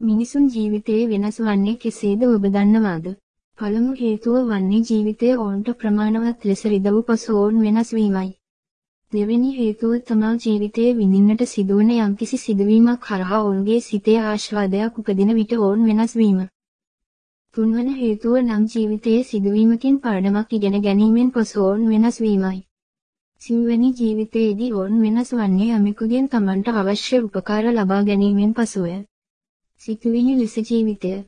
මිනිසුන් ජීවිතයේ වෙනස් වන්නේ කෙසේද ඔබ දන්නවාද? පළමු හේතුව වන්නේ ජීවිතයේ ඔවුන්ට ප්‍රමාණවත් ලෙස රිදවූ පසු ඔවුන් වෙනස් වීමයි. දෙවෙනි හේතුව තමයි ජීවිතයේ විඳින්නට සිදුවන යම්කිසි සිදුවීමක් කරහා ඔවුන්ගේ සිතේ ආශාදයක් උපදින විට ඔවුන් වෙනස් වීම. තුන්වන හේතුව නම් ජීවිතයේ සිදුවීමකින් පාඩමක් ඉගෙන ගැනීමෙන් පසු ඔවුන් වෙනස් වීමයි. සිව්වැනි ජීවිතයේදී ඔවුන් වෙනස් වන්නේ යමෙකුගෙන් තමන්ට අවශ්‍ය උපකාර ලබා ගැනීමෙන් පසුය. සිතුවිලි ලෙස ජීවිතය